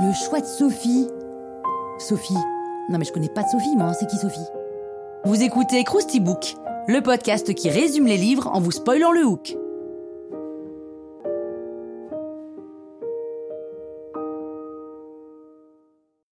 Le choix de Sophie. Sophie. Non mais je connais pas de Sophie, moi. Hein. C'est qui Sophie? Vous écoutez Krusty Book, le podcast qui résume les livres en vous spoilant le hook.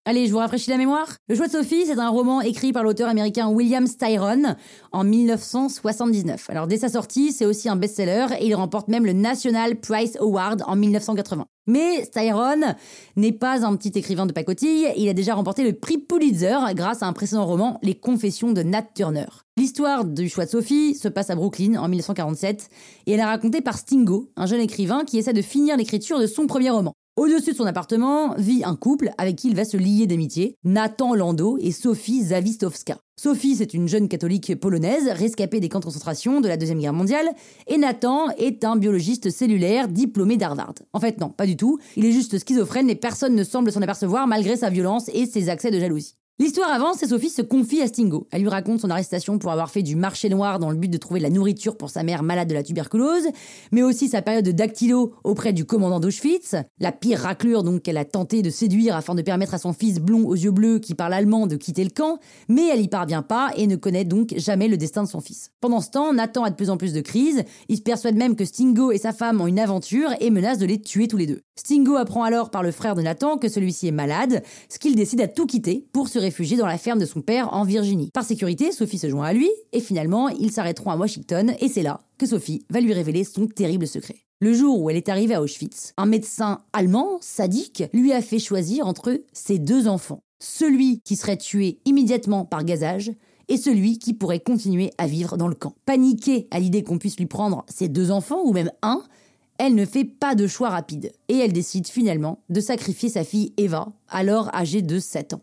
Allez, je vous rafraîchis la mémoire. Le choix de Sophie, c'est un roman écrit par l'auteur américain William Styron en 1979. Alors dès sa sortie, c'est aussi un best-seller et il remporte même le National Prize Award en 1980. Mais Styron n'est pas un petit écrivain de pacotille, il a déjà remporté le prix Pulitzer grâce à un précédent roman, Les Confessions de Nat Turner. L'histoire du choix de Sophie se passe à Brooklyn en 1947 et elle est racontée par Stingo, un jeune écrivain qui essaie de finir l'écriture de son premier roman. Au-dessus de son appartement vit un couple avec qui il va se lier d'amitié, Nathan Lando et Sophie Zawistowska. Sophie, c'est une jeune catholique polonaise, rescapée des camps de concentration de la Deuxième Guerre mondiale, et Nathan est un biologiste cellulaire diplômé d'Harvard. En fait, non, pas du tout. Il est juste schizophrène et personne ne semble s'en apercevoir malgré sa violence et ses accès de jalousie. L'histoire avance et Sophie se confie à Stingo. Elle lui raconte son arrestation pour avoir fait du marché noir dans le but de trouver la nourriture pour sa mère malade de la tuberculose, mais aussi sa période de dactylo auprès du commandant d'Auschwitz, la pire raclure donc qu'elle a tenté de séduire afin de permettre à son fils blond aux yeux bleus qui parle allemand de quitter le camp, mais elle y parvient pas et ne connaît donc jamais le destin de son fils. Pendant ce temps, Nathan a de plus en plus de crises, il se persuade même que Stingo et sa femme ont une aventure et menace de les tuer tous les deux. Stingo apprend alors par le frère de Nathan que celui-ci est malade, ce qu'il décide à tout quitter pour se réfugié dans la ferme de son père en Virginie. Par sécurité, Sophie se joint à lui, et finalement, ils s'arrêteront à Washington, et c'est là que Sophie va lui révéler son terrible secret. Le jour où elle est arrivée à Auschwitz, un médecin allemand, sadique, lui a fait choisir entre ses deux enfants. Celui qui serait tué immédiatement par gazage et celui qui pourrait continuer à vivre dans le camp. Paniquée à l'idée qu'on puisse lui prendre ses deux enfants, ou même un, elle ne fait pas de choix rapide. Et elle décide finalement de sacrifier sa fille Eva, alors âgée de 7 ans.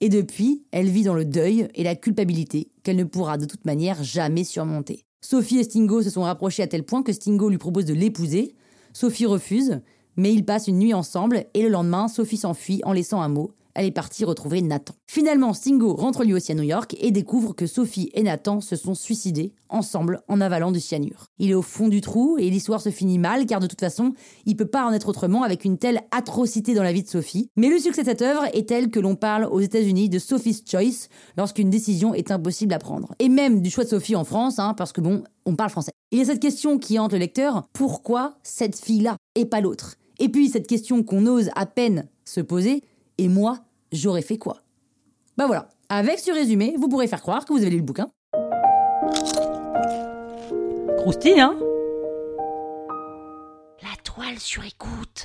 Et depuis, elle vit dans le deuil et la culpabilité qu'elle ne pourra de toute manière jamais surmonter. Sophie et Stingo se sont rapprochés à tel point que Stingo lui propose de l'épouser. Sophie refuse, mais ils passent une nuit ensemble et le lendemain, Sophie s'enfuit en laissant un mot elle est partie retrouver Nathan. Finalement, Stingo rentre lui aussi à New York et découvre que Sophie et Nathan se sont suicidés ensemble en avalant du cyanure. Il est au fond du trou et l'histoire se finit mal car de toute façon, il peut pas en être autrement avec une telle atrocité dans la vie de Sophie. Mais le succès de cette œuvre est tel que l'on parle aux États-Unis de Sophie's Choice lorsqu'une décision est impossible à prendre. Et même du choix de Sophie en France, hein, parce que bon, on parle français. Il y a cette question qui hante le lecteur pourquoi cette fille-là et pas l'autre? Et puis cette question qu'on ose à peine se poser et moi, j'aurais fait quoi? Bah voilà, avec ce résumé, vous pourrez faire croire que vous avez lu le bouquin. Croustille, hein? La toile sur écoute.